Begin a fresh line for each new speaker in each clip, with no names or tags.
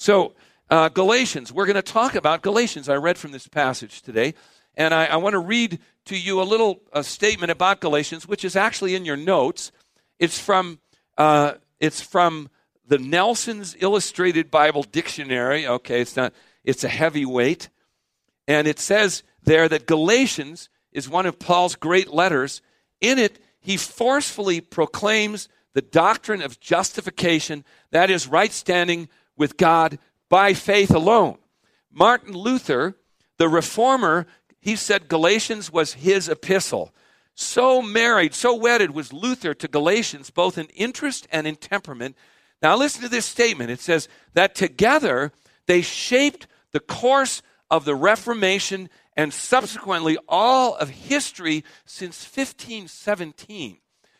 So, uh, Galatians, we're going to talk about Galatians. I read from this passage today, and I, I want to read to you a little a statement about Galatians, which is actually in your notes. It's from, uh, it's from the Nelson's Illustrated Bible Dictionary. Okay, it's not, it's a heavyweight. And it says there that Galatians is one of Paul's great letters. In it, he forcefully proclaims the doctrine of justification, that is, right standing with God by faith alone. Martin Luther, the reformer, he said Galatians was his epistle. So married, so wedded was Luther to Galatians, both in interest and in temperament. Now, listen to this statement. It says that together they shaped the course of the Reformation and subsequently all of history since 1517.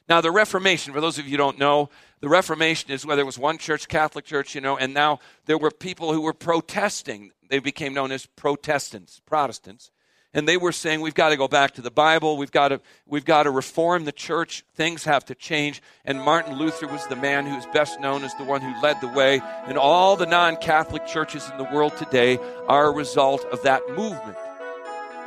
Now, the Reformation, for those of you who don't know, the Reformation is whether it was one church, Catholic Church, you know, and now there were people who were protesting. They became known as Protestants, Protestants. And they were saying we've got to go back to the Bible, we've got to, we've got to reform the church, things have to change. And Martin Luther was the man who's best known as the one who led the way. And all the non Catholic churches in the world today are a result of that movement.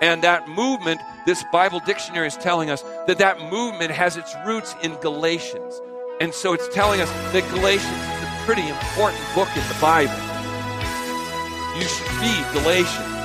And that movement, this Bible dictionary is telling us that that movement has its roots in Galatians. And so it's telling us that Galatians is a pretty important book in the Bible. You should read Galatians.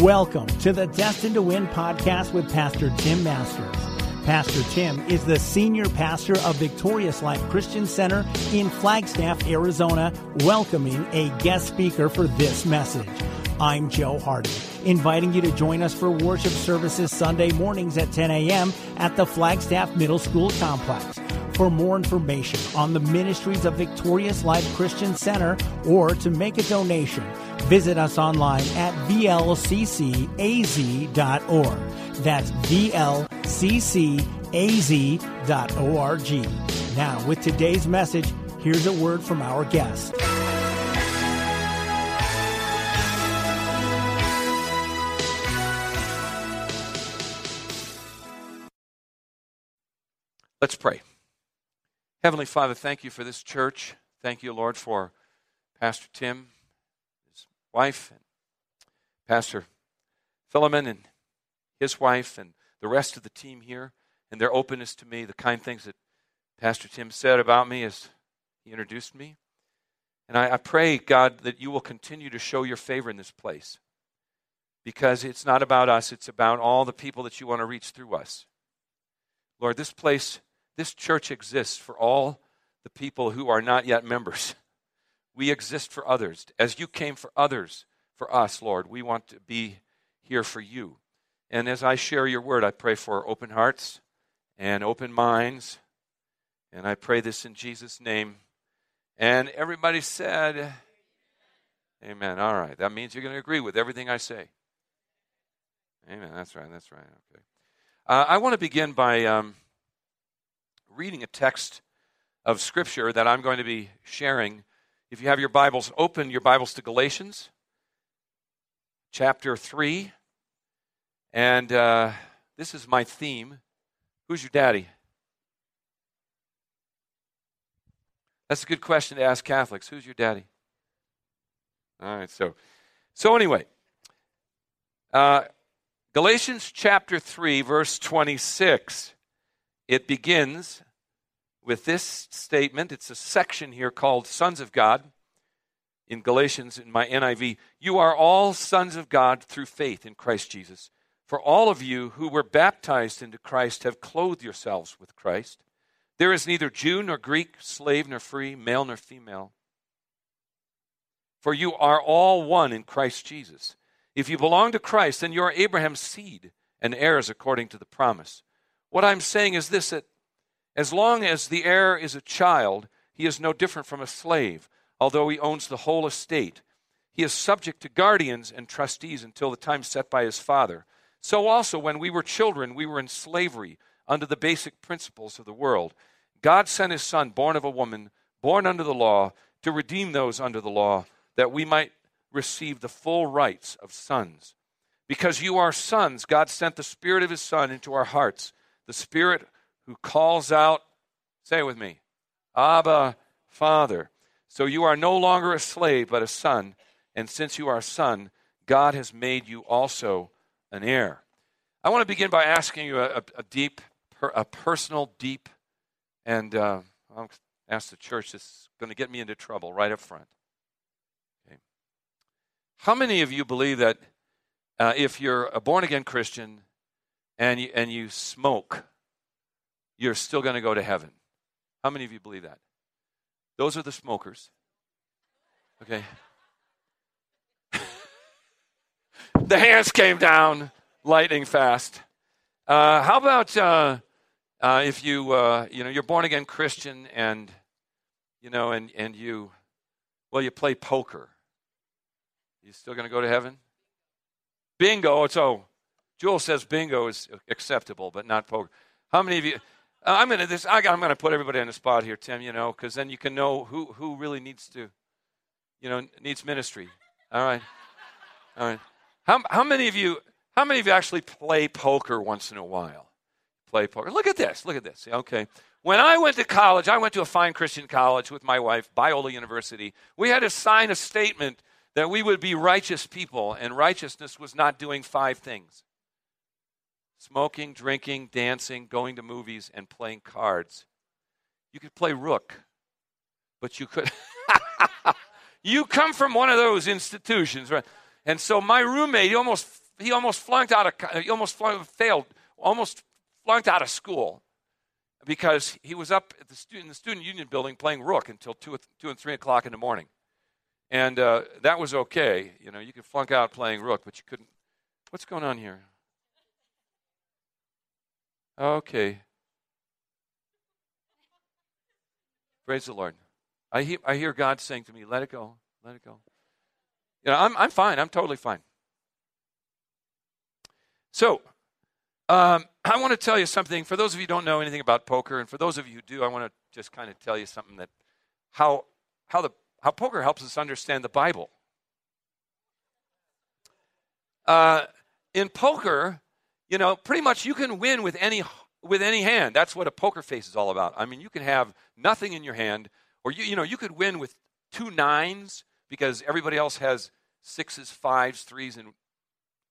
Welcome to the Destined to Win podcast with Pastor Tim Masters. Pastor Tim is the senior pastor of Victorious Life Christian Center in Flagstaff, Arizona, welcoming a guest speaker for this message. I'm Joe Hardy, inviting you to join us for worship services Sunday mornings at 10 a.m. at the Flagstaff Middle School complex. For more information on the ministries of Victorious Life Christian Center or to make a donation, Visit us online at vlccaz.org. That's vlccaz.org. Now, with today's message, here's a word from our guest.
Let's pray. Heavenly Father, thank you for this church. Thank you, Lord, for Pastor Tim wife, and Pastor Philemon and his wife, and the rest of the team here, and their openness to me, the kind things that Pastor Tim said about me as he introduced me. And I, I pray, God, that you will continue to show your favor in this place because it's not about us, it's about all the people that you want to reach through us. Lord, this place, this church exists for all the people who are not yet members. We exist for others. As you came for others, for us, Lord, we want to be here for you. And as I share your word, I pray for open hearts and open minds. And I pray this in Jesus' name. And everybody said, Amen. All right. That means you're going to agree with everything I say. Amen. That's right. That's right. Okay. Uh, I want to begin by um, reading a text of Scripture that I'm going to be sharing if you have your Bibles, open your Bibles to Galatians chapter 3. And uh, this is my theme. Who's your daddy? That's a good question to ask Catholics. Who's your daddy? All right, so so anyway, uh, Galatians chapter 3, verse 26. It begins with this statement. It's a section here called Sons of God in Galatians in my NIV. You are all sons of God through faith in Christ Jesus. For all of you who were baptized into Christ have clothed yourselves with Christ. There is neither Jew nor Greek, slave nor free, male nor female. For you are all one in Christ Jesus. If you belong to Christ, then you are Abraham's seed and heirs according to the promise. What I'm saying is this that as long as the heir is a child, he is no different from a slave, although he owns the whole estate. He is subject to guardians and trustees until the time set by his father. So also, when we were children, we were in slavery under the basic principles of the world. God sent his Son, born of a woman, born under the law, to redeem those under the law, that we might receive the full rights of sons. Because you are sons, God sent the Spirit of his Son into our hearts, the Spirit who calls out, say it with me, Abba, Father. So you are no longer a slave, but a son. And since you are a son, God has made you also an heir. I want to begin by asking you a, a deep, a personal, deep, and uh, I'll ask the church that's going to get me into trouble right up front. Okay. How many of you believe that uh, if you're a born again Christian and you, and you smoke, you're still going to go to heaven? How many of you believe that? Those are the smokers. Okay. the hands came down lightning fast. Uh, how about uh, uh, if you uh, you know you're born again Christian and you know and and you well you play poker. You still going to go to heaven? Bingo. So Jewel says bingo is acceptable, but not poker. How many of you? Uh, I'm gonna this. I, I'm gonna put everybody on the spot here, Tim. You know, because then you can know who who really needs to, you know, needs ministry. All right, all right. How how many of you how many of you actually play poker once in a while? Play poker. Look at this. Look at this. Okay. When I went to college, I went to a fine Christian college with my wife, Biola University. We had to sign a statement that we would be righteous people, and righteousness was not doing five things smoking, drinking, dancing, going to movies, and playing cards. You could play rook, but you could. you come from one of those institutions, right? And so my roommate, he almost he almost flunked out of, he almost flunked, failed, almost flunked out of school because he was up at the student, in the student union building playing rook until 2, 2 and 3 o'clock in the morning. And uh, that was okay. You know, you could flunk out playing rook, but you couldn't. What's going on here? Okay. Praise the Lord. I hear, I hear God saying to me, let it go, let it go. You know, I'm, I'm fine. I'm totally fine. So, um, I want to tell you something. For those of you who don't know anything about poker, and for those of you who do, I want to just kind of tell you something that how how the how poker helps us understand the Bible. Uh, in poker, you know, pretty much you can win with any with any hand. That's what a poker face is all about. I mean, you can have nothing in your hand, or you you know you could win with two nines because everybody else has sixes, fives, threes, and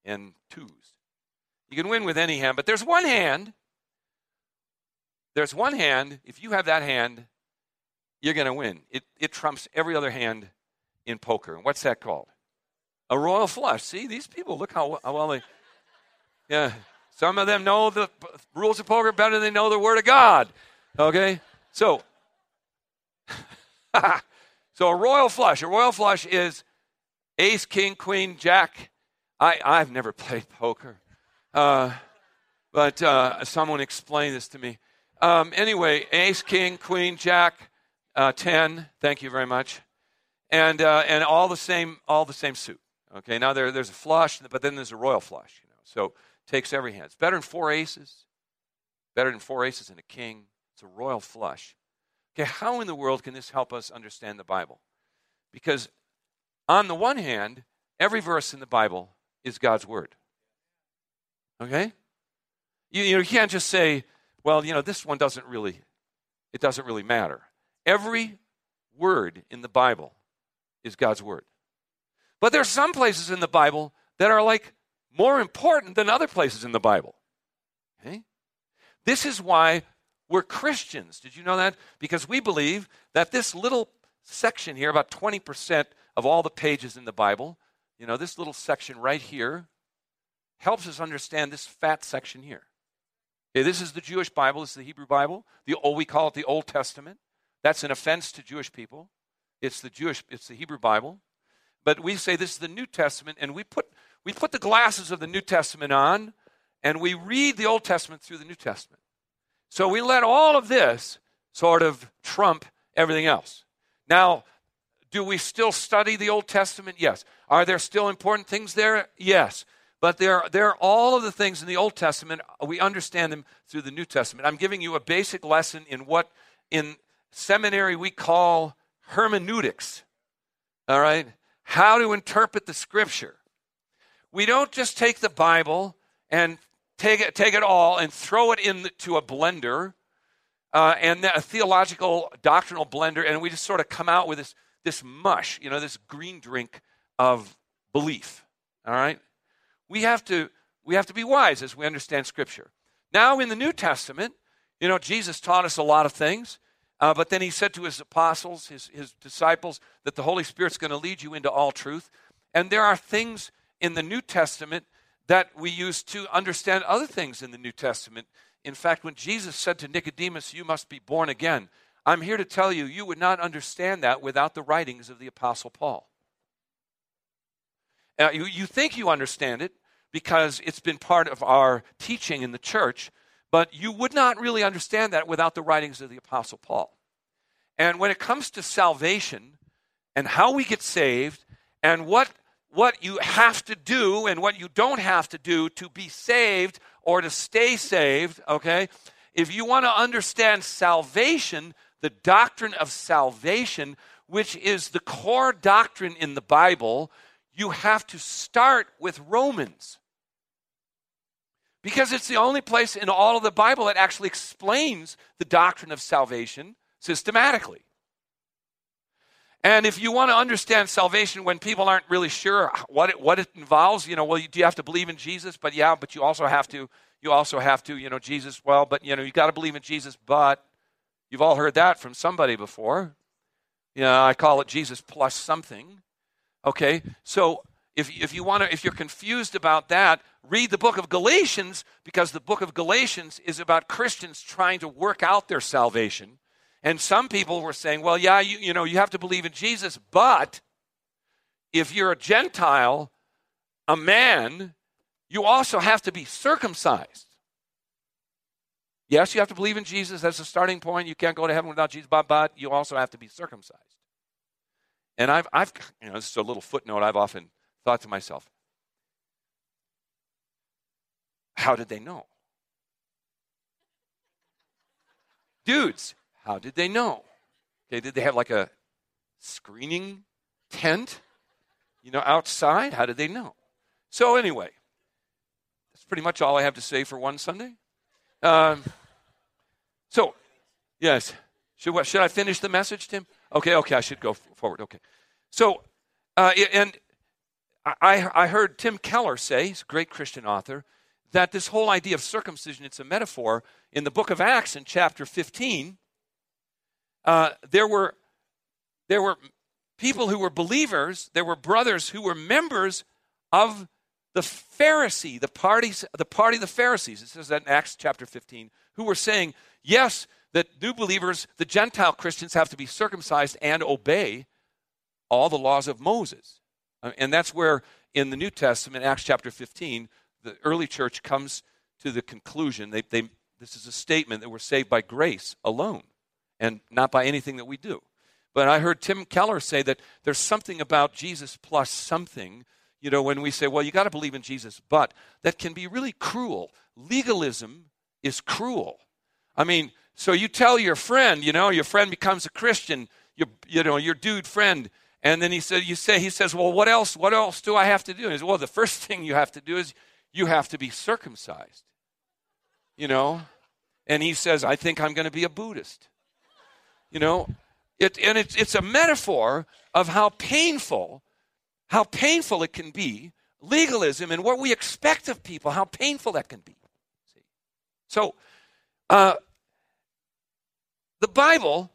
and twos. You can win with any hand, but there's one hand. There's one hand. If you have that hand, you're going to win. It, it trumps every other hand in poker. And what's that called? A royal flush. See, these people, look how, how well they. Yeah. Some of them know the rules of poker better than they know the Word of God. Okay? So, so a royal flush. A royal flush is ace, king, queen, jack. I, I've never played poker. Uh, but uh, someone explained this to me. Um, anyway, ace, king, queen, jack, uh, 10. Thank you very much. And, uh, and all the same, all the same suit. Okay, now there, there's a flush, but then there's a royal flush. You know, so takes every hand. It's better than four aces. Better than four aces and a king. It's a royal flush. Okay, how in the world can this help us understand the Bible? Because on the one hand, every verse in the Bible is God's word. Okay? You, you, can't just say, well, you know, this one doesn't really, it doesn't really matter. Every word in the Bible is God's word. But there are some places in the Bible that are like more important than other places in the Bible. Okay? This is why we're Christians. Did you know that? Because we believe that this little section here, about 20% of all the pages in the Bible, you know, this little section right here, helps us understand this fat section here. Okay, this is the Jewish Bible, this is the Hebrew Bible. The old, we call it the Old Testament. That's an offense to Jewish people. It's the Jewish, it's the Hebrew Bible. But we say this is the New Testament, and we put we put the glasses of the New Testament on, and we read the Old Testament through the New Testament. So we let all of this sort of trump everything else. Now, do we still study the Old Testament? Yes. Are there still important things there? Yes. But they're, they're all of the things in the Old Testament, we understand them through the New Testament. I'm giving you a basic lesson in what in seminary we call hermeneutics. All right? How to interpret the scripture. We don't just take the Bible and take it, take it all and throw it into a blender uh, and a theological doctrinal blender, and we just sort of come out with this, this mush, you know, this green drink of belief. All right? We have to we have to be wise as we understand Scripture. Now, in the New Testament, you know, Jesus taught us a lot of things, uh, but then he said to his apostles, his, his disciples, that the Holy Spirit's going to lead you into all truth. And there are things in the New Testament that we use to understand other things in the New Testament. In fact, when Jesus said to Nicodemus, You must be born again, I'm here to tell you, you would not understand that without the writings of the Apostle Paul. Uh, you, you think you understand it because it's been part of our teaching in the church, but you would not really understand that without the writings of the Apostle Paul. And when it comes to salvation and how we get saved and what, what you have to do and what you don't have to do to be saved or to stay saved, okay, if you want to understand salvation, the doctrine of salvation, which is the core doctrine in the Bible, you have to start with Romans. Because it's the only place in all of the Bible that actually explains the doctrine of salvation systematically. And if you want to understand salvation when people aren't really sure what it, what it involves, you know, well, you, do you have to believe in Jesus? But yeah, but you also have to, you also have to, you know, Jesus, well, but, you know, you got to believe in Jesus, but you've all heard that from somebody before. You know, I call it Jesus plus something. Okay, so if, if you want to, if you're confused about that, read the book of Galatians because the book of Galatians is about Christians trying to work out their salvation. And some people were saying, well, yeah, you, you know, you have to believe in Jesus, but if you're a Gentile, a man, you also have to be circumcised. Yes, you have to believe in Jesus. That's the starting point. You can't go to heaven without Jesus, but, but you also have to be circumcised. And I've, I've, you know, this is a little footnote I've often thought to myself, how did they know? Dudes, how did they know? Okay, did they have like a screening tent, you know, outside? How did they know? So, anyway, that's pretty much all I have to say for one Sunday. Um, so, yes, should, should I finish the message, Tim? Okay, okay, I should go forward. Okay. So, uh, and I, I heard Tim Keller say, he's a great Christian author, that this whole idea of circumcision, it's a metaphor. In the book of Acts, in chapter 15, uh, there, were, there were people who were believers, there were brothers who were members of the Pharisee, the, parties, the party of the Pharisees. It says that in Acts chapter 15, who were saying, yes, that new believers, the Gentile Christians, have to be circumcised and obey all the laws of Moses. Uh, and that's where in the New Testament, Acts chapter 15, the early church comes to the conclusion they, they, this is a statement that we're saved by grace alone and not by anything that we do. But I heard Tim Keller say that there's something about Jesus plus something, you know, when we say, well, you got to believe in Jesus, but that can be really cruel. Legalism is cruel. I mean, so you tell your friend, you know, your friend becomes a Christian, your, you know, your dude friend, and then he said, you say, he says, well, what else, what else do I have to do? And he says, well, the first thing you have to do is you have to be circumcised. You know? And he says, I think I'm going to be a Buddhist. You know? It, and it's, it's a metaphor of how painful, how painful it can be, legalism and what we expect of people, how painful that can be. See? So, uh, the Bible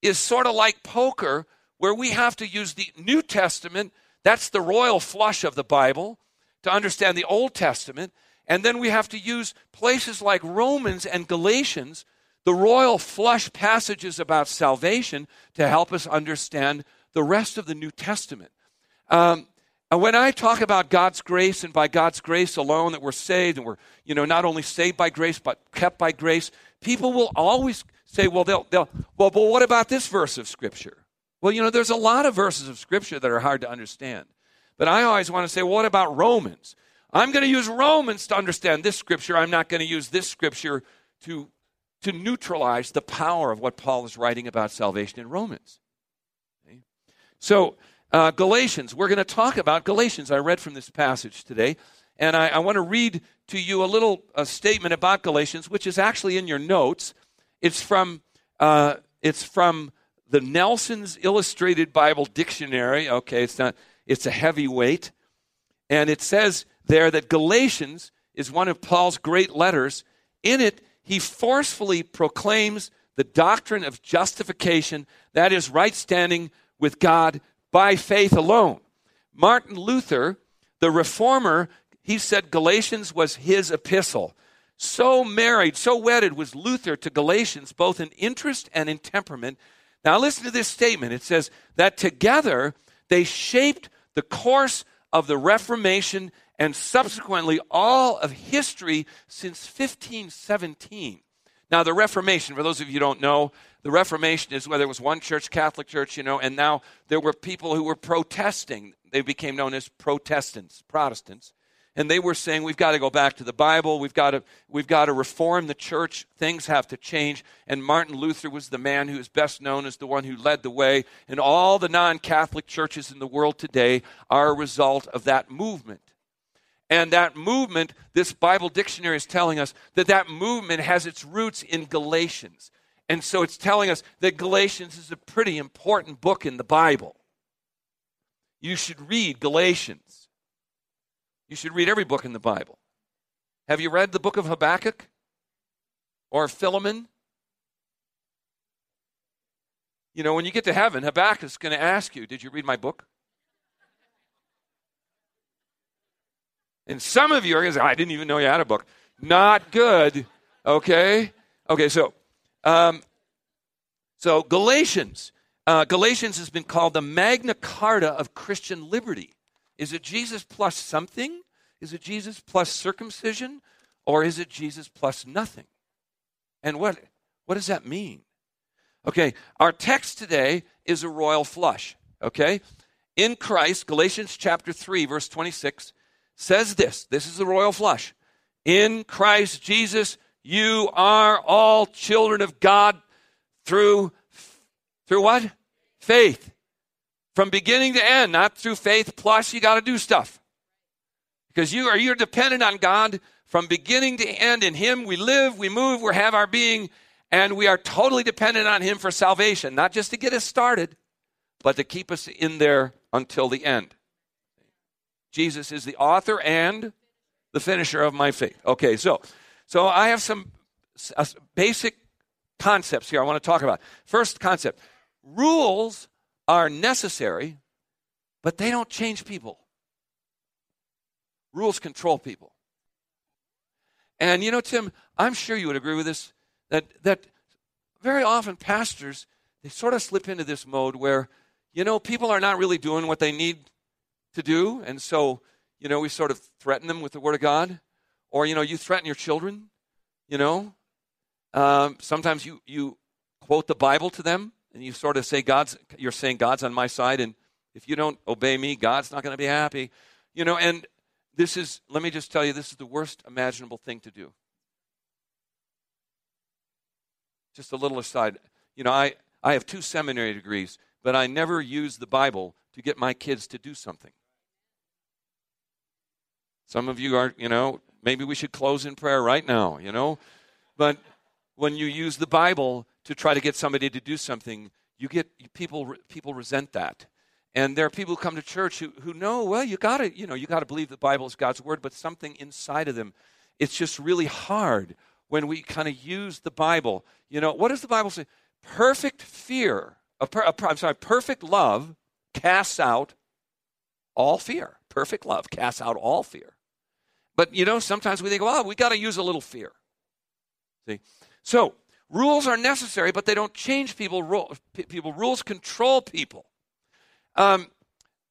is sort of like poker where we have to use the New Testament, that's the royal flush of the Bible, to understand the Old Testament. And then we have to use places like Romans and Galatians, the royal flush passages about salvation, to help us understand the rest of the New Testament. Um, and when I talk about God's grace and by God's grace alone that we're saved and we're, you know, not only saved by grace but kept by grace, people will always say, well, they'll, they'll well, but what about this verse of Scripture? Well, you know, there's a lot of verses of Scripture that are hard to understand. But I always want to say, well, what about Romans? I'm going to use Romans to understand this scripture. I'm not going to use this scripture to, to neutralize the power of what Paul is writing about salvation in Romans. Okay? So, uh, Galatians, we're going to talk about Galatians. I read from this passage today, and I, I want to read to you a little a statement about Galatians, which is actually in your notes. It's from, uh, it's from the Nelson's Illustrated Bible Dictionary. Okay, it's not, it's a heavyweight. And it says there that Galatians is one of Paul's great letters. In it, he forcefully proclaims the doctrine of justification, that is, right standing with God by faith alone. Martin Luther, the reformer, he said Galatians was his epistle. So married, so wedded was Luther to Galatians, both in interest and in temperament. Now, listen to this statement. It says that together they shaped the course of the Reformation and subsequently all of history since 1517. Now, the Reformation, for those of you who don't know, the Reformation is where there was one church, Catholic Church, you know, and now there were people who were protesting. They became known as Protestants, Protestants. And they were saying we've got to go back to the bible. We've got to we've got to reform the church. Things have to change. And martin luther was the man who is best known as the one who led the way. And all the non-catholic churches in the world today are a result of that movement and that movement this bible dictionary is telling us that that movement has its roots in galatians and so it's telling us that galatians is a pretty important book in the bible you should read galatians you should read every book in the Bible. Have you read the book of Habakkuk or Philemon? You know, when you get to heaven, Habakkuk's going to ask you, Did you read my book? And some of you are going to say, I didn't even know you had a book. Not good. Okay? Okay, so um, so Galatians. Uh, Galatians has been called the Magna Carta of Christian liberty. Is it Jesus plus something? Is it Jesus plus circumcision? Or is it Jesus plus nothing? And what, what does that mean? Okay, our text today is a royal flush. Okay? In Christ, Galatians chapter 3, verse 26 says this this is the royal flush. In Christ Jesus, you are all children of God through through what? Faith. From beginning to end, not through faith plus you got to do stuff. Because you are you're dependent on God from beginning to end. In Him we live, we move, we have our being, and we are totally dependent on Him for salvation, not just to get us started, but to keep us in there until the end. Jesus is the author and the finisher of my faith. Okay, so so I have some uh, basic concepts here I want to talk about. First concept: rules are necessary, but they don't change people. Rules control people. And you know, Tim, I'm sure you would agree with this that that very often pastors they sort of slip into this mode where you know people are not really doing what they need to do, and so you know we sort of threaten them with the word of God, or you know you threaten your children. You know, um, sometimes you you quote the Bible to them, and you sort of say God's you're saying God's on my side. And if you don't obey me God's not going to be happy. You know and this is let me just tell you this is the worst imaginable thing to do. Just a little aside. You know I I have two seminary degrees but I never use the Bible to get my kids to do something some of you are you know maybe we should close in prayer right now you know but when you use the Bible to try to get somebody to do something, you get people people resent that. And there are people who come to church who, who know, well, you gotta, you know, you gotta believe the Bible is God's word, but something inside of them, it's just really hard when we kind of use the Bible. You know, what does the Bible say? Perfect fear, per, I'm sorry, perfect love casts out all fear. Perfect love casts out all fear. But you know, sometimes we think, well, we got to use a little fear. See, so Rules are necessary, but they don't change people. people rules control people. Um,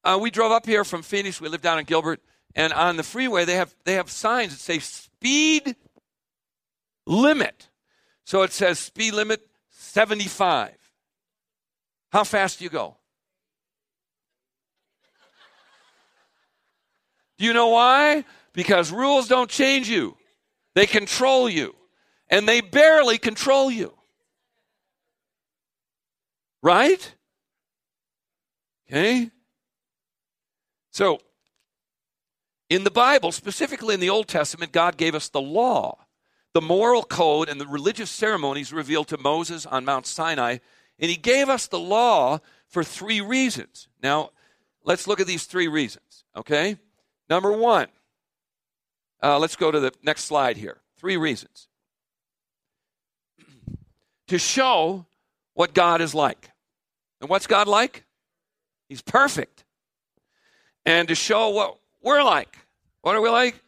uh, we drove up here from Phoenix. We live down in Gilbert, and on the freeway they have they have signs that say speed limit. So it says speed limit 75. How fast do you go? Do you know why? Because rules don't change you, they control you, and they barely control you. Right? Okay? So, in the Bible, specifically in the Old Testament, God gave us the law, the moral code, and the religious ceremonies revealed to Moses on Mount Sinai. And he gave us the law for three reasons. Now, let's look at these three reasons, okay? Number one, uh, let's go to the next slide here. Three reasons. to show what God is like. And what's God like? He's perfect. And to show what we're like. What are we like?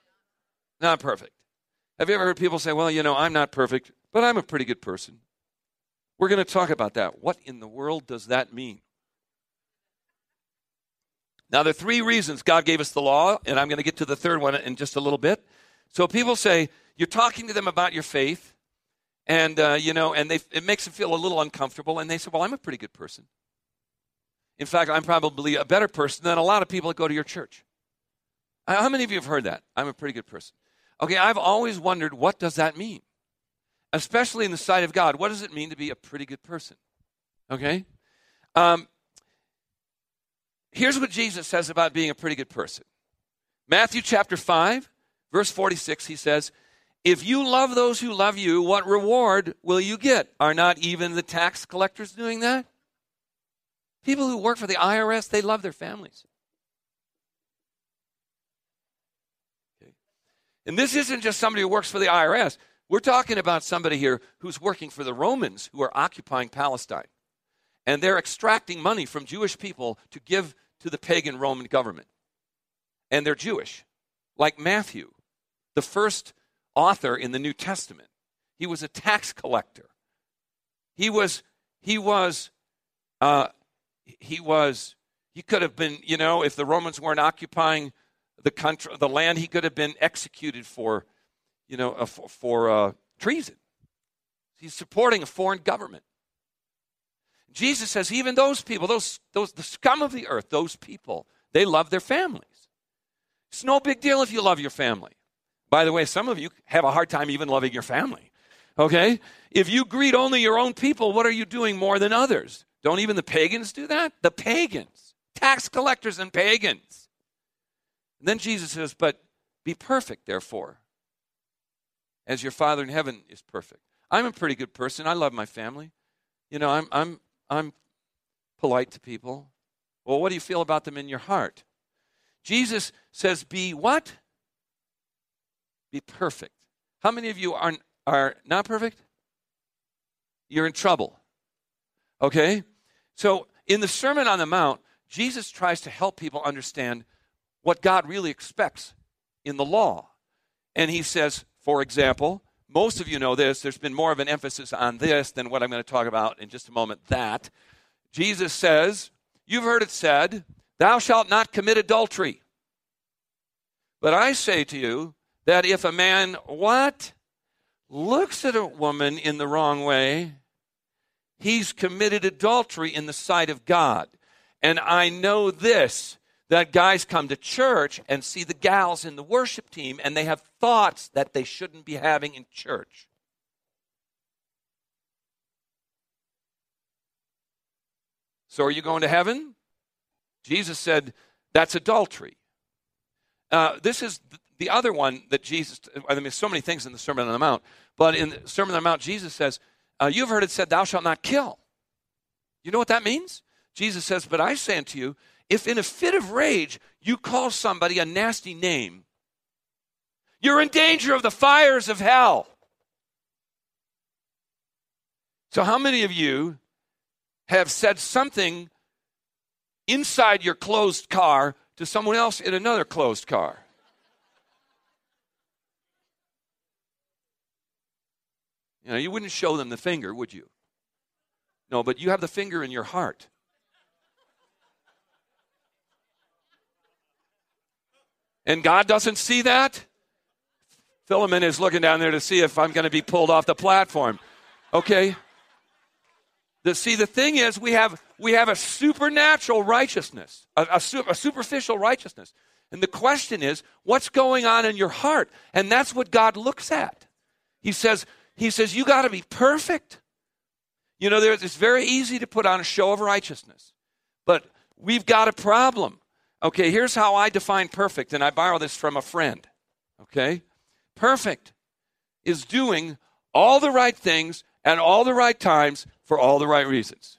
Not perfect. Have you ever heard people say, well, you know, I'm not perfect, but I'm a pretty good person? We're going to talk about that. What in the world does that mean? Now, there are three reasons God gave us the law, and I'm going to get to the third one in just a little bit. So people say, you're talking to them about your faith, and, uh, you know, and they, it makes them feel a little uncomfortable, and they say, well, I'm a pretty good person. In fact, I'm probably a better person than a lot of people that go to your church. How many of you have heard that? I'm a pretty good person. Okay, I've always wondered what does that mean? Especially in the sight of God, what does it mean to be a pretty good person? Okay? Um, here's what Jesus says about being a pretty good person. Matthew chapter 5, verse 46, he says, If you love those who love you, what reward will you get? Are not even the tax collectors doing that? People who work for the IRS, they love their families. Okay. And this isn't just somebody who works for the IRS. We're talking about somebody here who's working for the Romans who are occupying Palestine. And they're extracting money from Jewish people to give to the pagan Roman government. And they're Jewish, like Matthew, the first author in the New Testament. He was a tax collector. He was, he was uh, he was he could have been you know if the romans weren't occupying the country the land he could have been executed for you know uh, for, for uh, treason he's supporting a foreign government jesus says even those people those those the scum of the earth those people they love their families it's no big deal if you love your family by the way some of you have a hard time even loving your family okay if you greet only your own people what are you doing more than others don't even the pagans do that? The pagans, tax collectors and pagans. And then Jesus says, But be perfect, therefore, as your Father in heaven is perfect. I'm a pretty good person. I love my family. You know, I'm, I'm, I'm polite to people. Well, what do you feel about them in your heart? Jesus says, Be what? Be perfect. How many of you are, are not perfect? You're in trouble. Okay? So, in the Sermon on the Mount, Jesus tries to help people understand what God really expects in the law. And he says, for example, most of you know this, there's been more of an emphasis on this than what I'm going to talk about in just a moment. That Jesus says, You've heard it said, Thou shalt not commit adultery. But I say to you that if a man, what? Looks at a woman in the wrong way, he's committed adultery in the sight of God. And I know this that guys come to church and see the gals in the worship team and they have thoughts that they shouldn't be having in church. So, are you going to heaven? Jesus said that's adultery. Uh, this is the other one that Jesus, I mean, so many things in the Sermon on the Mount, but in the Sermon on the Mount, Jesus says, uh, you've heard it said, Thou shalt not kill. You know what that means? Jesus says, But I say unto you, if in a fit of rage you call somebody a nasty name, you're in danger of the fires of hell. So, how many of you have said something inside your closed car to someone else in another closed car? You know, you wouldn't show them the finger, would you? No, but you have the finger in your heart. And God doesn't see that? Philemon is looking down there to see if I'm going to be pulled off the platform. Okay? The, see, the thing is, we have, we have a supernatural righteousness, a, a, a superficial righteousness. And the question is, what's going on in your heart? And that's what God looks at. He says, He says, you got to be perfect. You know, it's very easy to put on a show of righteousness, but we've got a problem. Okay, here's how I define perfect, and I borrow this from a friend. Okay? Perfect is doing all the right things at all the right times for all the right reasons.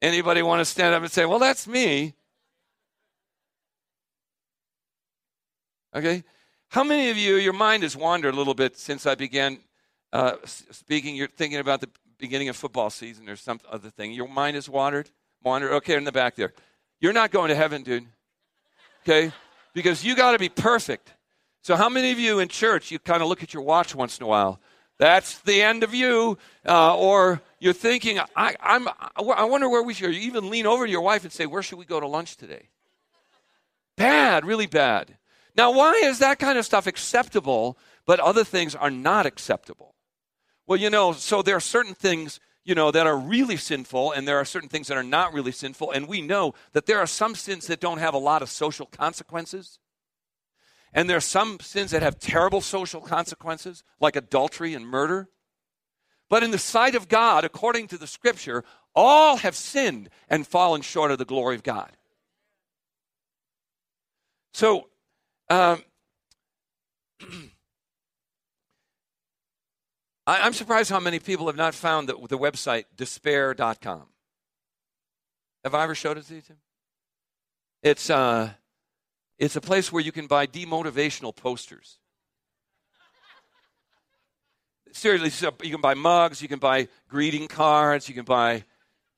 Anybody want to stand up and say, "Well, that's me"? Okay? How many of you, your mind has wandered a little bit since I began uh, speaking? You're thinking about the beginning of football season or some other thing. Your mind has wandered? Wandered? Okay, in the back there. You're not going to heaven, dude. Okay? Because you got to be perfect. So, how many of you in church, you kind of look at your watch once in a while? That's the end of you. Uh, or you're thinking, I, I'm, I wonder where we should. You even lean over to your wife and say, Where should we go to lunch today? Bad, really bad. Now, why is that kind of stuff acceptable, but other things are not acceptable? Well, you know, so there are certain things, you know, that are really sinful, and there are certain things that are not really sinful. And we know that there are some sins that don't have a lot of social consequences. And there are some sins that have terrible social consequences, like adultery and murder. But in the sight of God, according to the scripture, all have sinned and fallen short of the glory of God. So um, I, am surprised how many people have not found the, the website despair.com. Have I ever showed it to you, Tim? It's, uh, it's a place where you can buy demotivational posters. Seriously, so you can buy mugs, you can buy greeting cards, you can buy,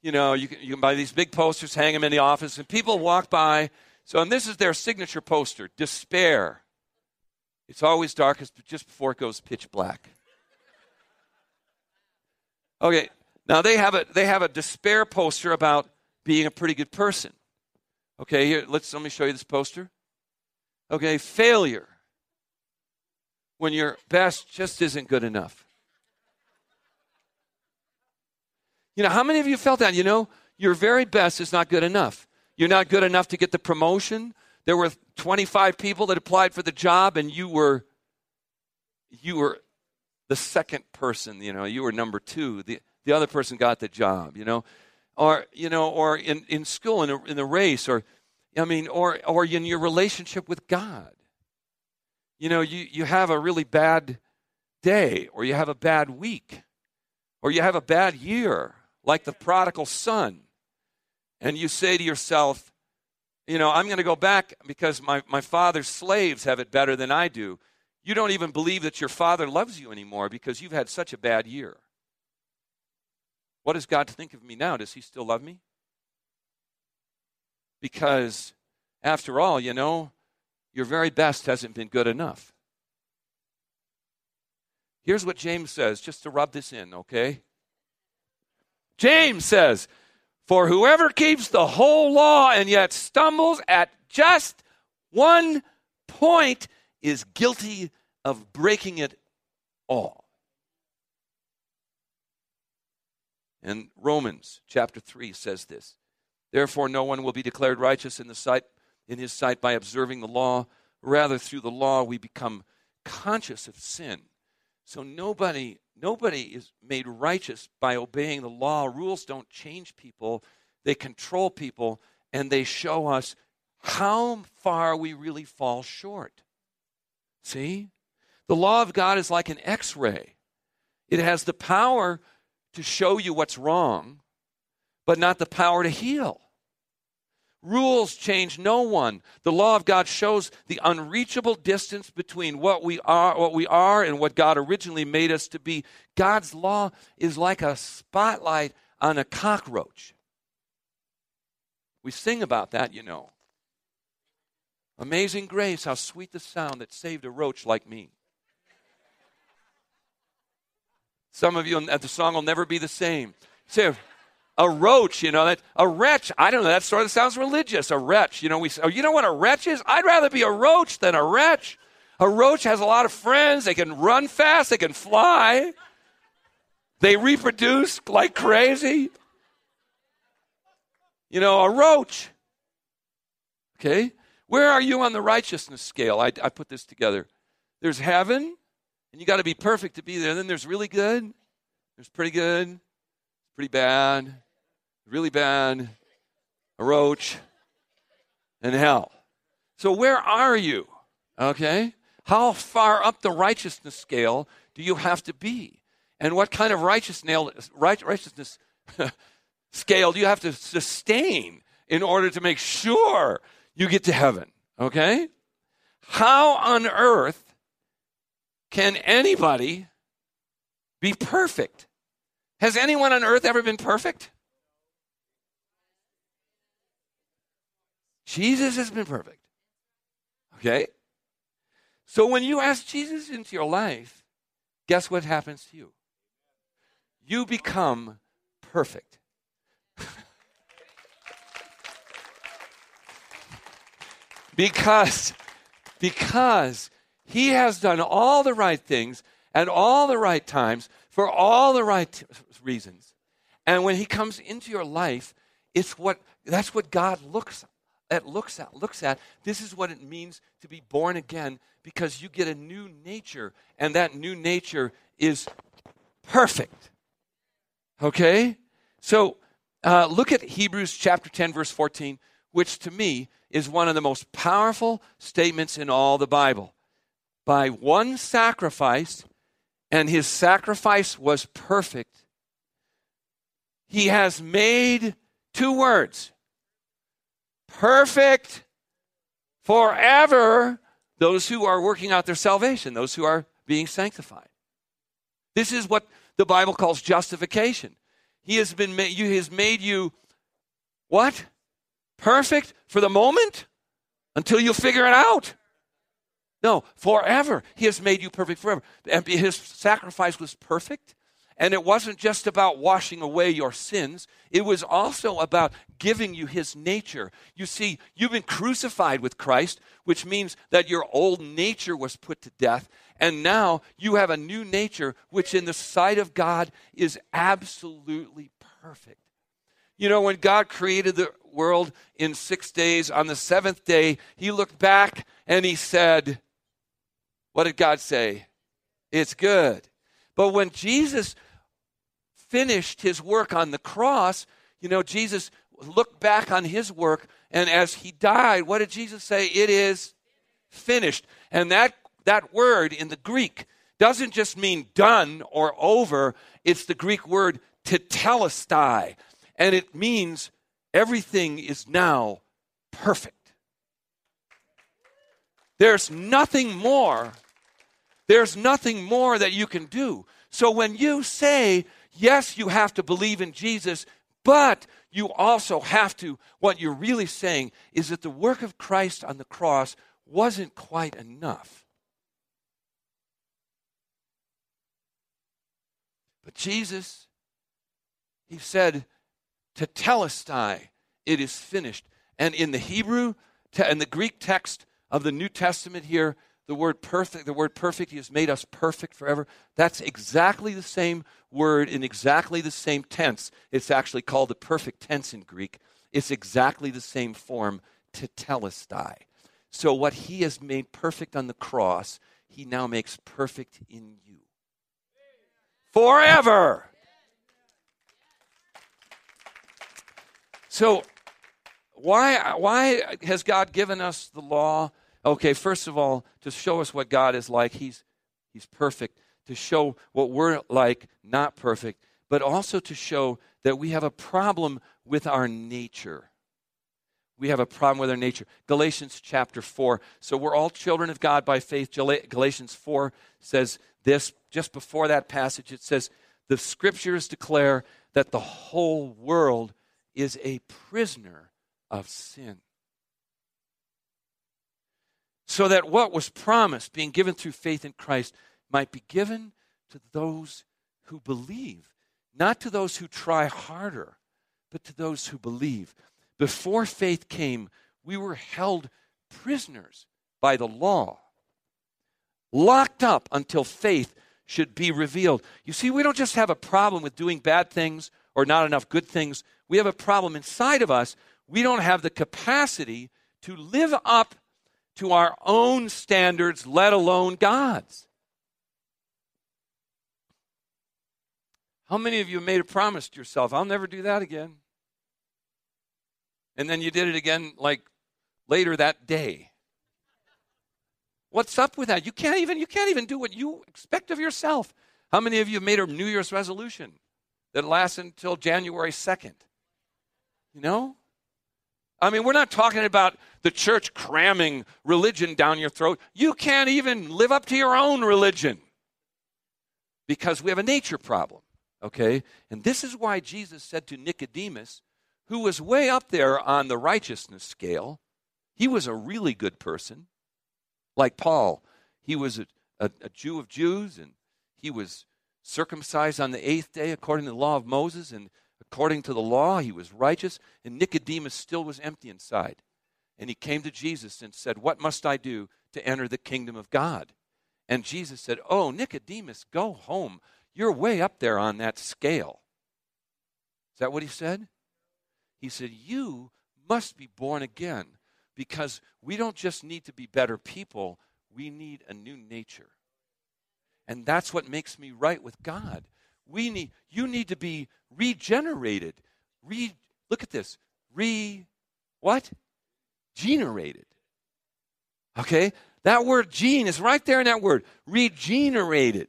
you know, you can, you can buy these big posters, hang them in the office, and people walk by so, and this is their signature poster despair. It's always darkest just before it goes pitch black. Okay, now they have a, they have a despair poster about being a pretty good person. Okay, here, let's, let me show you this poster. Okay, failure. When your best just isn't good enough. You know, how many of you felt that? You know, your very best is not good enough. You're not good enough to get the promotion. There were 25 people that applied for the job and you were you were the second person, you know, you were number 2. The the other person got the job, you know. Or you know, or in, in school in, a, in the race or I mean, or or in your relationship with God. You know, you, you have a really bad day, or you have a bad week, or you have a bad year, like the prodigal son and you say to yourself, you know, I'm going to go back because my, my father's slaves have it better than I do. You don't even believe that your father loves you anymore because you've had such a bad year. What does God think of me now? Does he still love me? Because, after all, you know, your very best hasn't been good enough. Here's what James says, just to rub this in, okay? James says, for whoever keeps the whole law and yet stumbles at just one point is guilty of breaking it all. And Romans chapter 3 says this. Therefore no one will be declared righteous in the sight in his sight by observing the law, rather through the law we become conscious of sin. So nobody nobody is made righteous by obeying the law. Rules don't change people, they control people, and they show us how far we really fall short. See? The law of God is like an x ray, it has the power to show you what's wrong, but not the power to heal. Rules change no one. The law of God shows the unreachable distance between what we are, what we are and what God originally made us to be. God's law is like a spotlight on a cockroach. We sing about that, you know. Amazing grace, how sweet the sound that saved a roach like me. Some of you, at the song will never be the same. Say, a roach, you know, that a wretch. I don't know. That sort of sounds religious. A wretch, you know. We, oh, you know what a wretch is? I'd rather be a roach than a wretch. A roach has a lot of friends. They can run fast. They can fly. They reproduce like crazy. You know, a roach. Okay? Where are you on the righteousness scale? I, I put this together. There's heaven, and you got to be perfect to be there. Then there's really good, there's pretty good, pretty bad, really bad, a roach, and hell. So where are you? Okay? How far up the righteousness scale do you have to be? And what kind of righteousness, righteousness scale do you have to sustain in order to make sure you get to heaven? Okay? How on earth can anybody be perfect? Has anyone on earth ever been perfect? Jesus has been perfect. Okay? So when you ask Jesus into your life, guess what happens to you? You become perfect. because because he has done all the right things at all the right times for all the right t- reasons. And when he comes into your life, it's what that's what God looks at looks at looks at. This is what it means to be born again because you get a new nature and that new nature is perfect. Okay? So uh, look at Hebrews chapter 10, verse 14, which to me is one of the most powerful statements in all the Bible. By one sacrifice, and his sacrifice was perfect, he has made two words perfect forever those who are working out their salvation, those who are being sanctified. This is what the Bible calls justification. He has been made, you has made you what? Perfect for the moment until you figure it out. No, forever. He has made you perfect forever. And his sacrifice was perfect. And it wasn't just about washing away your sins, it was also about giving you his nature. You see, you've been crucified with Christ, which means that your old nature was put to death. And now you have a new nature, which in the sight of God is absolutely perfect. You know, when God created the world in six days, on the seventh day, he looked back and he said, What did God say? It's good. But when Jesus finished his work on the cross, you know, Jesus looked back on his work, and as he died, what did Jesus say? It is finished. And that, that word in the Greek doesn't just mean done or over, it's the Greek word tetelestai, and it means everything is now perfect. There's nothing more. There's nothing more that you can do. So when you say, yes, you have to believe in Jesus, but you also have to, what you're really saying is that the work of Christ on the cross wasn't quite enough. But Jesus, he said, tetelestai, it is finished. And in the Hebrew and the Greek text of the New Testament here, the word perfect, the word perfect, he has made us perfect forever. That's exactly the same word in exactly the same tense. It's actually called the perfect tense in Greek. It's exactly the same form, tetelestai. So what he has made perfect on the cross, he now makes perfect in you. Forever. So why why has God given us the law? Okay, first of all, to show us what God is like, He's, he's perfect. To show what we're like, not perfect. But also to show that we have a problem with our nature. We have a problem with our nature. Galatians chapter 4. So we're all children of God by faith. Galatians 4 says this. Just before that passage, it says, The scriptures declare that the whole world is a prisoner of sin so that what was promised, being given through faith in Christ, might be given to those who believe, not to those who try harder, but to those who believe. Before faith came, we were held prisoners by the law, locked up until faith should be revealed. You see, we don't just have a problem with doing bad things or not enough good things. We have a problem inside of us. We don't have the capacity to live up to our own standards, let alone God's. How many of you made a promise to yourself, I'll never do that again? And then you did it again like later that day. What's up with that? You can't even you can't even do what you expect of yourself. How many of you have made a New Year's resolution that lasts until January 2nd? You know? I mean, we're not talking about the church cramming religion down your throat. You can't even live up to your own religion because we have a nature problem, okay? And this is why Jesus said to Nicodemus, who was way up there on the righteousness scale, he was a really good person. Like Paul, he was a, a, a Jew of Jews and he was circumcised on the eighth day according to the law of Moses, and according to the law, he was righteous. And Nicodemus still was empty inside. And he came to Jesus and said, What must I do to enter the kingdom of God? And Jesus said, Oh, Nicodemus, go home. You're way up there on that scale. Is that what he said? He said, You must be born again because we don't just need to be better people, we need a new nature. And that's what makes me right with God. We need you need to be regenerated. Re look at this. Re what? Generated. Okay? That word gene is right there in that word. Regenerated.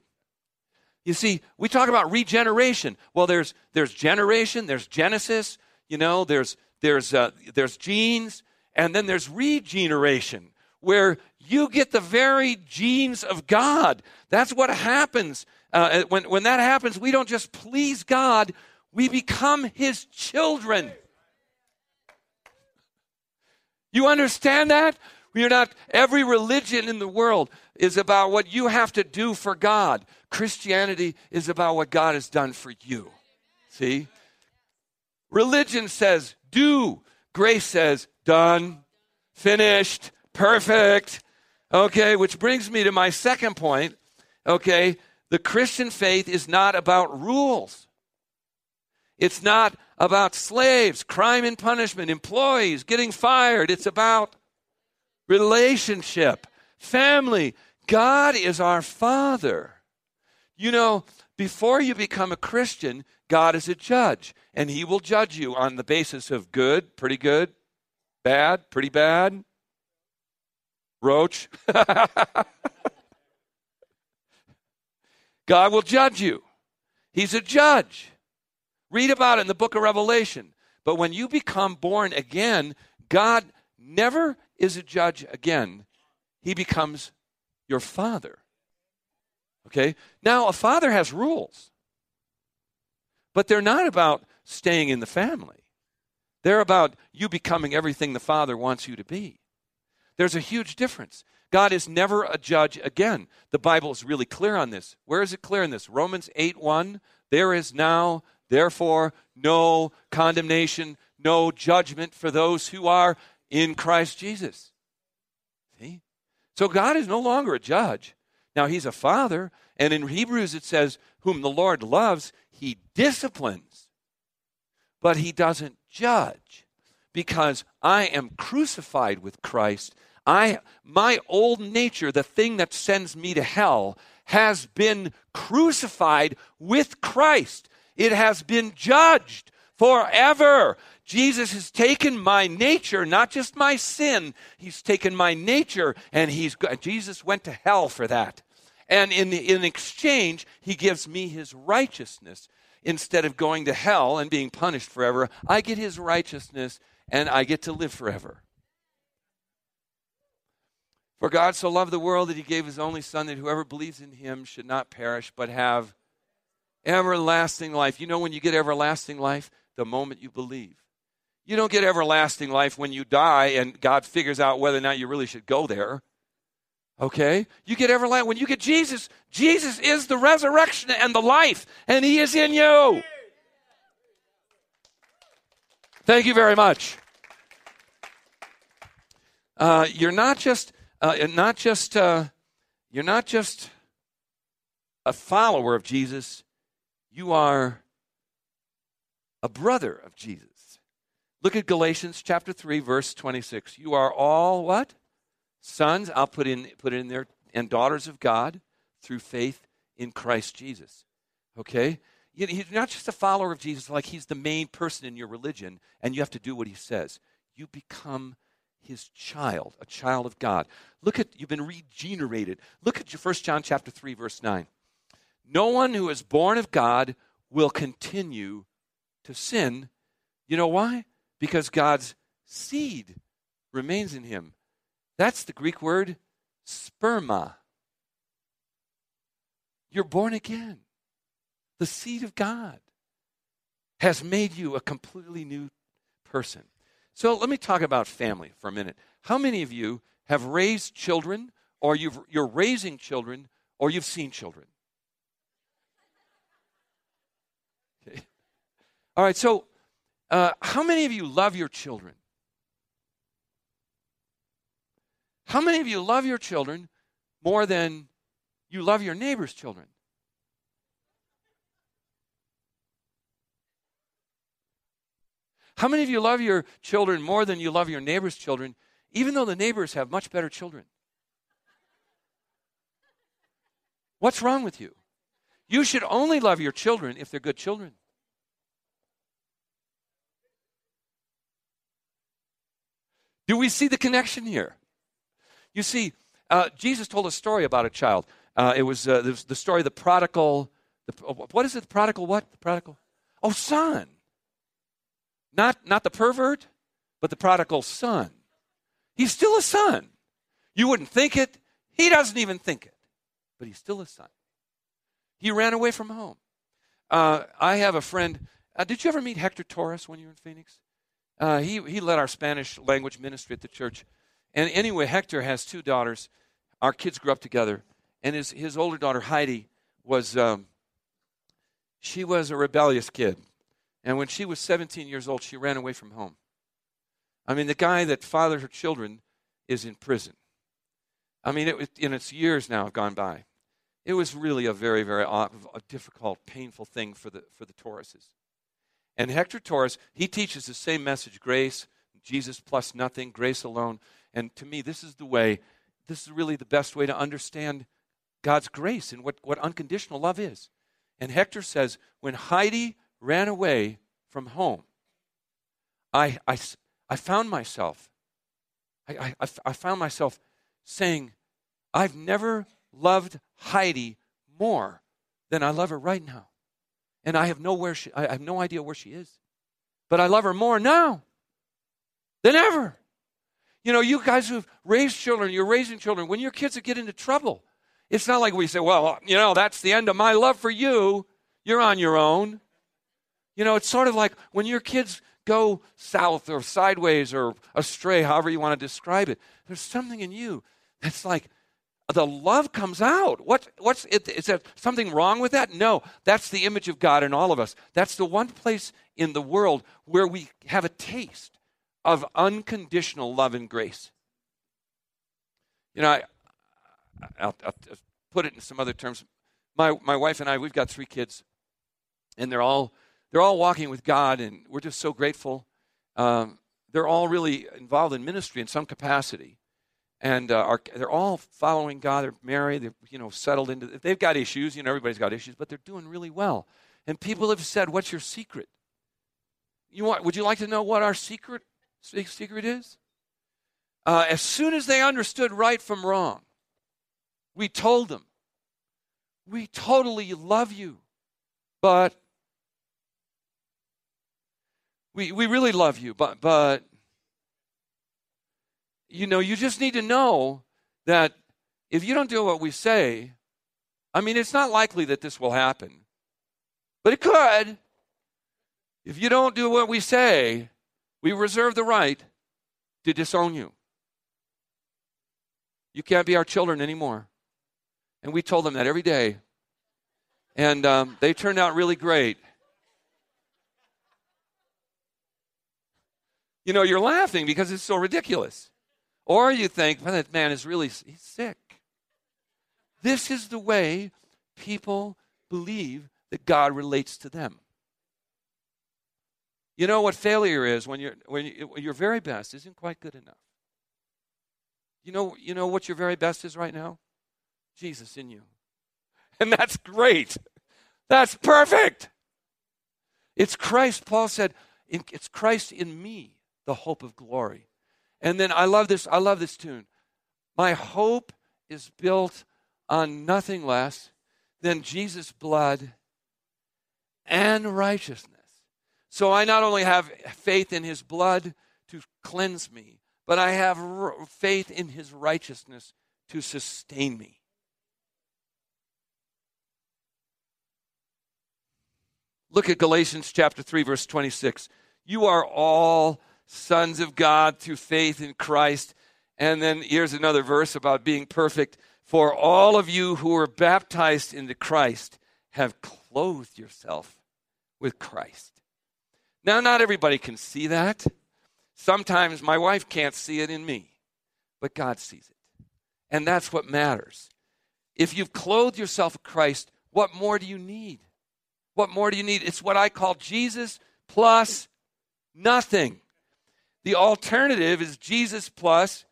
You see, we talk about regeneration. Well, there's there's generation, there's Genesis, you know, there's there's uh, there's genes, and then there's regeneration, where you get the very genes of God. That's what happens. Uh, when, when that happens, we don't just please God, we become His children. You understand that? You're not, every religion in the world is about what you have to do for God. Christianity is about what God has done for you. See? Religion says, do. Grace says, done, finished, perfect. Okay, which brings me to my second point. Okay, the Christian faith is not about rules. It's not about slaves, crime and punishment, employees getting fired. It's about relationship, family. God is our Father. You know, before you become a Christian, God is a judge, and He will judge you on the basis of good, pretty good, bad, pretty bad, roach. God will judge you. He's a judge. Read about it in the book of Revelation. But when you become born again, God never is a judge again. He becomes your father. Okay? Now, a father has rules, but they're not about staying in the family. They're about you becoming everything the father wants you to be. There's a huge difference. God is never a judge again. The Bible is really clear on this. Where is it clear in this? Romans 8 1. There is now, therefore, no condemnation, no judgment for those who are in Christ Jesus. See? So God is no longer a judge. Now, He's a father. And in Hebrews, it says, Whom the Lord loves, He disciplines. But He doesn't judge because I am crucified with Christ I my old nature, the thing that sends me to hell, has been crucified with Christ. It has been judged forever. Jesus has taken my nature, not just my sin. He's taken my nature, and he's Jesus went to hell for that. And in, in exchange, he gives me his righteousness. Instead of going to hell and being punished forever, I get his righteousness and I get to live forever. For God so loved the world that he gave his only Son, that whoever believes in him should not perish, but have everlasting life. You know when you get everlasting life? The moment you believe. You don't get everlasting life when you die and God figures out whether or not you really should go there. Okay? You get everlasting. When you get Jesus, Jesus is the resurrection and the life, and He is in you. Thank you very much. Uh, you're not just uh, not just uh, you're not just a follower of Jesus, you are a brother of Jesus. Look at Galatians chapter 3 verse 26. You are all what? Sons, I'll put in put in there and daughters of God through faith in Christ Jesus. Okay? you, he's not just a follower of Jesus like he's the main person in your religion and you have to do what he says. You become his child, a child of God. Look at you've been regenerated. Look at your 1 John chapter 3 verse 9. No one who is born of God will continue to sin. You know why? Because God's seed remains in him. That's the Greek word sperma. You're born again. The seed of God has made you a completely new person. So let me talk about family for a minute. How many of you have raised children, or you are raising children, or you've seen children? Okay. All right, so uh, how many of you love your children? How many of you love your children more than you love your neighbor's children? How many of you love your children more than you love your neighbor's children, even though the neighbors have much better children? What's wrong with you? You should only love your children if they're good children. Do we see the connection here? You see, uh, Jesus told a story about a child. Uh, it was uh, the story of the prodigal. The, what is it? The prodigal what? The prodigal? Oh, son. Not, not the pervert, but the prodigal son. He's still a son. You wouldn't think it. He doesn't even think it. But he's still a son. He ran away from home. Uh, I have a friend. Uh, did you ever meet Hector Torres when you were in Phoenix? Uh, he, he led our Spanish language ministry at the church. And anyway, Hector has two daughters. Our kids grew up together. And his, his older daughter, Heidi, was, um, she was a rebellious kid. And when she was 17 years old, she ran away from home. I mean, the guy that fathered her children is in prison. I mean, it was, and it's years now have gone by. It was really a very, very a difficult, painful thing for the, for the Torreses. And Hector Torres, he teaches the same message grace, Jesus plus nothing, grace alone. And to me, this is the way, this is really the best way to understand God's grace and what, what unconditional love is. And Hector says, when Heidi ran away from home, I, I, I found myself, I, I, I found myself saying, I've never loved Heidi more than I love her right now. And I have, nowhere she, I have no idea where she is. But I love her more now than ever. You know, you guys who've raised children, you're raising children, when your kids get into trouble, it's not like we say, well, you know, that's the end of my love for you. You're on your own. You know, it's sort of like when your kids go south or sideways or astray, however you want to describe it, there's something in you that's like, the love comes out. What, what's it, is there something wrong with that? No, that's the image of God in all of us. That's the one place in the world where we have a taste of unconditional love and grace. You know, I, I'll, I'll put it in some other terms. My, my wife and I, we've got three kids, and they're all, they're all walking with God, and we're just so grateful. Um, they're all really involved in ministry in some capacity and uh, are, they're all following God. They're married. They're you know settled into. They've got issues. You know, everybody's got issues, but they're doing really well. And people have said, "What's your secret?" You want? Would you like to know what our secret secret is? Uh, as soon as they understood right from wrong, we told them, "We totally love you, but." We, we really love you, but, but you know, you just need to know that if you don't do what we say, I mean, it's not likely that this will happen, but it could. If you don't do what we say, we reserve the right to disown you. You can't be our children anymore. And we told them that every day. And um, they turned out really great. You know, you're laughing because it's so ridiculous. Or you think, well, that man is really he's sick. This is the way people believe that God relates to them. You know what failure is when, you're, when, you, your very best isn't quite good enough. You know, you know what your very best is right now? Jesus in you. And that's great. That's perfect. It's Christ. Paul said, it's Christ in me, the hope of glory. And then I love this, I love this tune. My hope is built on nothing less than Jesus' blood and righteousness. So I not only have faith in his blood to cleanse me, but I have faith in his righteousness to sustain me. Look at Galatians chapter 3 verse 26. You are all sons of God through faith in Christ. And then here's another verse about being perfect. For all of you who were baptized into Christ have clothed yourself with Christ. Now, not everybody can see that. Sometimes my wife can't see it in me, but God sees it. And that's what matters. If you've clothed yourself with Christ, what more do you need? What more do you need? It's what I call Jesus plus nothing. The alternative is Jesus plus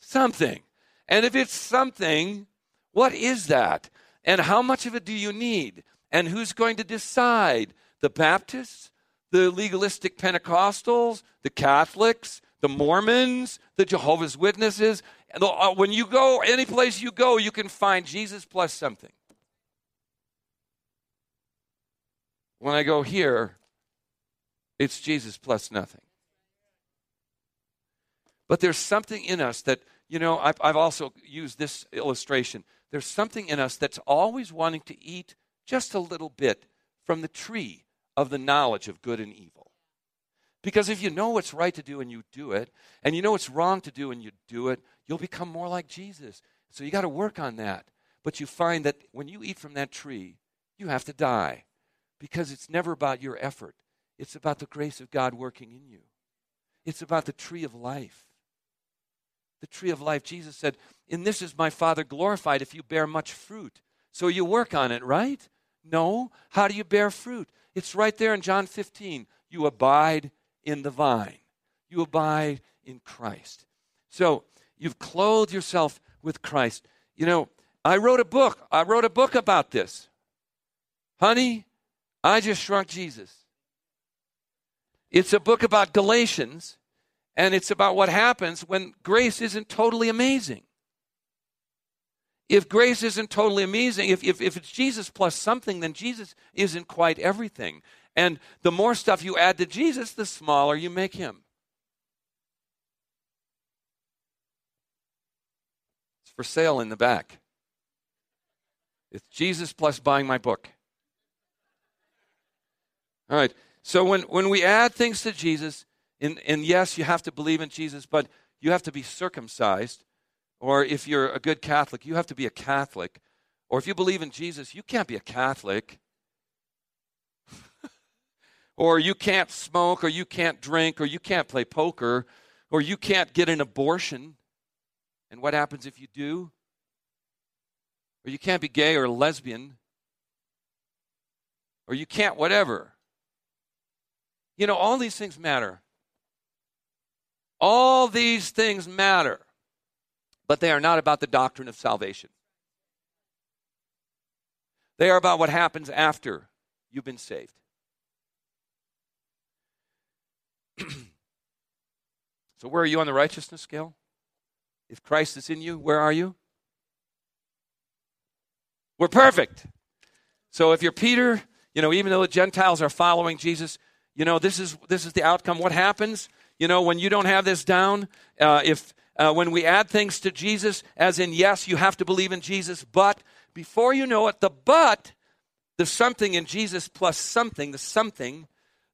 something. And if it's something, what is that? And how much of it do you need? And who's going to decide? The Baptists? The legalistic Pentecostals? The Catholics? The Mormons? The Jehovah's Witnesses? Uh, when you go, any place you go, you can find Jesus plus something. When I go here, it's Jesus plus nothing. But there's something in us that, you know, I've, I've also used this illustration. There's something in us that's always wanting to eat just a little bit from the tree of the knowledge of good and evil. Because if you know what's right to do and you do it, and you know what's wrong to do and you do it, you'll become more like Jesus. So you got to work on that. But you find that when you eat from that tree, you have to die because it's never about your effort. It's about the grace of God working in you. It's about the tree of life the tree of life. Jesus said, In this is my Father glorified if you bear much fruit. So you work on it, right? No. How do you bear fruit? It's right there in John 15. You abide in the vine, you abide in Christ. So you've clothed yourself with Christ. You know, I wrote a book. I wrote a book about this. Honey, I just shrunk Jesus. It's a book about Galatians and it's about what happens when grace isn't totally amazing. If grace isn't totally amazing, if, if, if it's Jesus plus something, then Jesus isn't quite everything. And the more stuff you add to Jesus, the smaller you make him. It's for sale in the back. It's Jesus plus buying my book. All right. So when, when we add things to Jesus, and, and yes, you have to believe in Jesus, but you have to be circumcised. Or if you're a good Catholic, you have to be a Catholic. Or if you believe in Jesus, you can't be a Catholic. or you can't smoke, or you can't drink, or you can't play poker, or you can't get an abortion. And what happens if you do? Or you can't be gay or lesbian. Or you can't whatever. You know, all these things matter. All these things matter, but they are not about the doctrine of salvation. They are about what happens after you've been saved. so, where are you on the righteousness scale? If Christ is in you, where are you? We're perfect. So, if you're Peter, you know, even though the Gentiles are following Jesus, you know, this is, this is the outcome. What happens? You know, when you don't have this down, uh, if uh, when we add things to Jesus, as in, yes, you have to believe in Jesus, but before you know it, the but, the something in Jesus plus something, the something,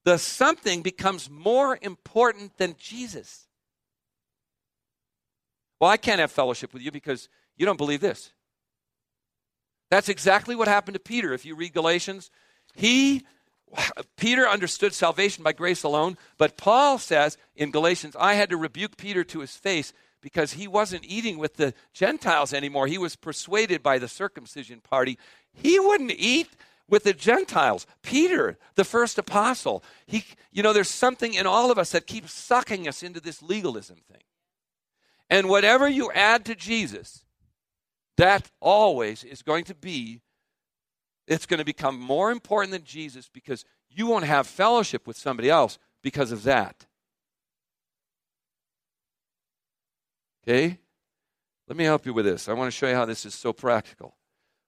the something becomes more important than Jesus. Well, I can't have fellowship with you because you don't believe this. That's exactly what happened to Peter. If you read Galatians, he Peter understood salvation by grace alone, but Paul says in Galatians, I had to rebuke Peter to his face because he wasn't eating with the Gentiles anymore. He was persuaded by the circumcision party. He wouldn't eat with the Gentiles. Peter, the first apostle, he, you know, there's something in all of us that keeps sucking us into this legalism thing. And whatever you add to Jesus, that always is going to be, it's going to become more important than Jesus because you won't have fellowship with somebody else because of that. Okay? Let me help you with this. I want to show you how this is so practical.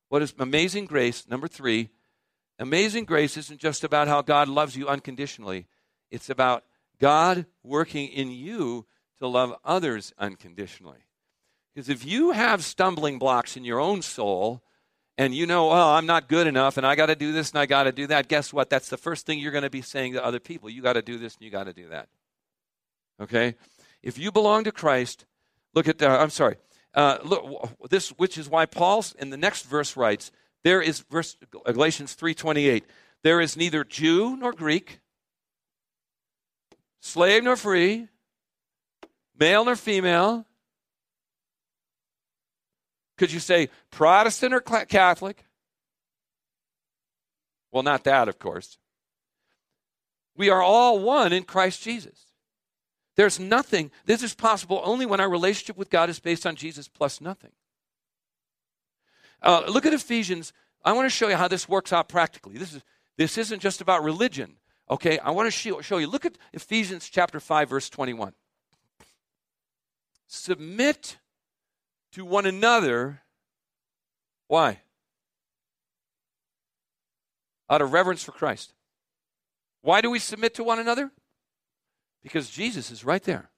What is amazing grace? Number three, amazing grace isn't just about how God loves you unconditionally, it's about God working in you to love others unconditionally. Because if you have stumbling blocks in your own soul, and you know, oh, I'm not good enough, and I got to do this and I got to do that, guess what? That's the first thing you're going to be saying to other people. You got to do this and you got to do that. Okay? If you belong to Christ, look at, uh, I'm sorry, uh, look, this, which is why Paul in the next verse writes, there is verse Galatians 3:28. There is neither Jew nor Greek, slave nor free, male nor female. Could you say Protestant or Catholic? Well, not that, of course. We are all one in Christ Jesus. There's nothing, this is possible only when our relationship with God is based on Jesus plus nothing. Uh, look at Ephesians. I want to show you how this works out practically. This, is, this isn't just about religion. Okay, I want to show, show you. Look at Ephesians chapter 5, verse 21. Submit to one another. Why? Out of reverence for Christ. Why do we submit to one another? Because Jesus is right there.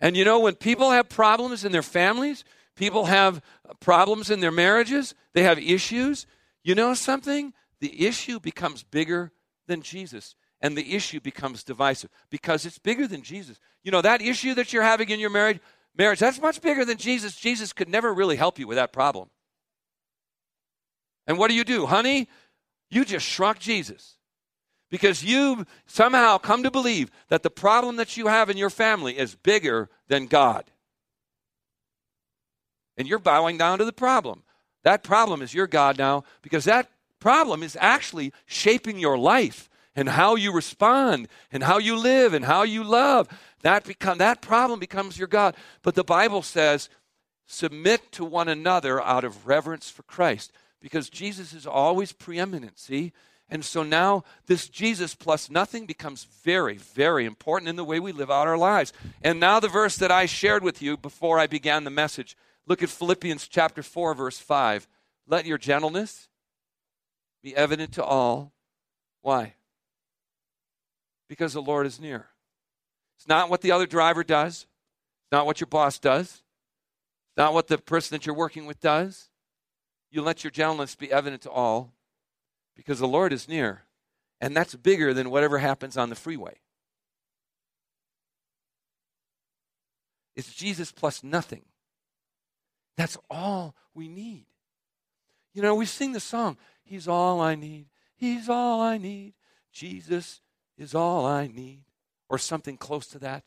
And you know, when people have problems in their families, people have problems in their marriages, they have issues, you know something? The issue becomes bigger than Jesus. And the issue becomes divisive because it's bigger than Jesus. You know, that issue that you're having in your marriage, marriage, that's much bigger than Jesus. Jesus could never really help you with that problem. And what do you do? Honey, you just shrunk Jesus because you somehow come to believe that the problem that you have in your family is bigger than God. And you're bowing down to the problem. That problem is your God now because that problem is actually shaping your life and how you respond and how you live and how you love. That become that problem becomes your God. But the Bible says submit to one another out of reverence for Christ because Jesus is always preeminent, see? And so now this Jesus plus nothing becomes very, very important in the way we live out our lives. And now the verse that I shared with you before I began the message. Look at Philippians chapter 4, verse 5. Let your gentleness be evident to all. Why? Because the Lord is near. It's not what the other driver does, it's not what your boss does, it's not what the person that you're working with does. You let your gentleness be evident to all because the Lord is near. And that's bigger than whatever happens on the freeway. It's Jesus plus nothing. That's all we need. You know, we sing the song, He's all I need. He's all I need. Jesus is all I need. Or something close to that.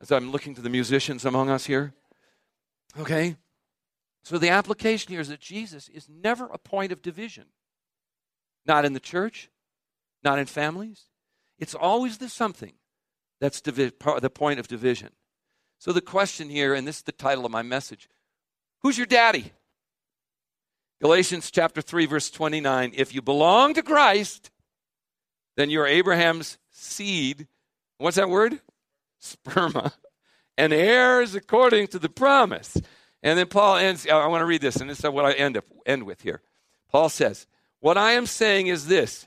As I'm looking to the musicians among us here. Okay? So the application here is that Jesus is never a point of division. Not in the church, not in families. It's always the something that's divi- the point of division. So the question here, and this is the title of my message Who's your daddy? Galatians chapter 3, verse 29. If you belong to Christ, then you're Abraham's seed. What's that word? Sperma. And heirs according to the promise. And then Paul ends, I want to read this, and this is what I end, up, end with here. Paul says, what I am saying is this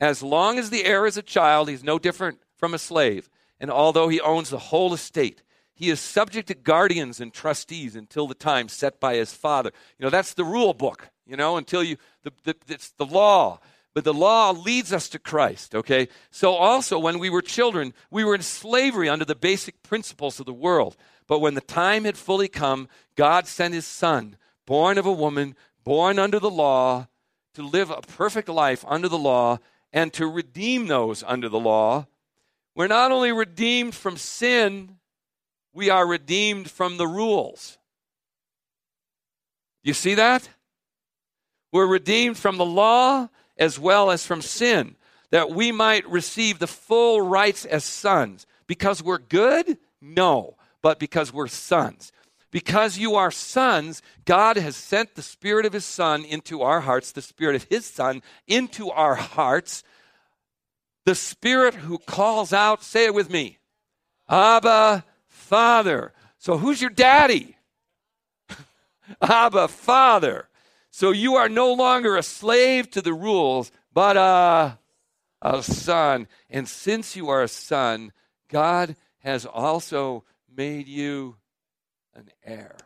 as long as the heir is a child, he's no different from a slave. And although he owns the whole estate, he is subject to guardians and trustees until the time set by his father. You know, that's the rule book, you know, until you, the, the, it's the law. But the law leads us to Christ, okay? So also, when we were children, we were in slavery under the basic principles of the world. But when the time had fully come, God sent his son, born of a woman, born under the law to live a perfect life under the law and to redeem those under the law. We're not only redeemed from sin, we are redeemed from the rules. You see that? We're redeemed from the law as well as from sin, that we might receive the full rights as sons. Because we're good? No, but because we're sons. Because you are sons, God has sent the Spirit of His Son into our hearts, the Spirit of His Son into our hearts. The Spirit who calls out, say it with me, Abba, Father. So who's your daddy? Abba, Father. So you are no longer a slave to the rules, but a, a son. And since you are a son, God has also made you an heir.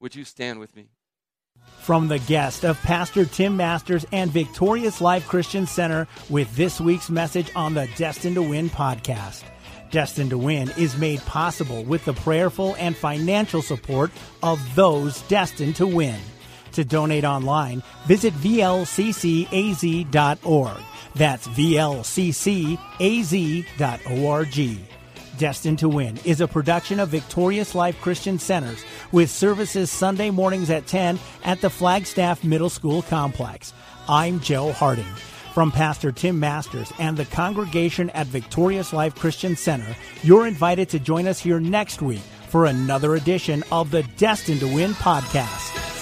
Would you stand with me?
From the guest of Pastor Tim Masters and Victorious Life Christian Center with this week's message on the Destined to Win podcast. Destined to Win is made possible with the prayerful and financial support of those destined to win. To donate online, visit vlccaz.org. That's vlccaz.org. Destined to Win is a production of Victorious Life Christian Centers with services Sunday mornings at 10 at the Flagstaff Middle School Complex. I'm Joe Harding. From Pastor Tim Masters and the congregation at Victorious Life Christian Center, you're invited to join us here next week for another edition of the Destined to Win podcast.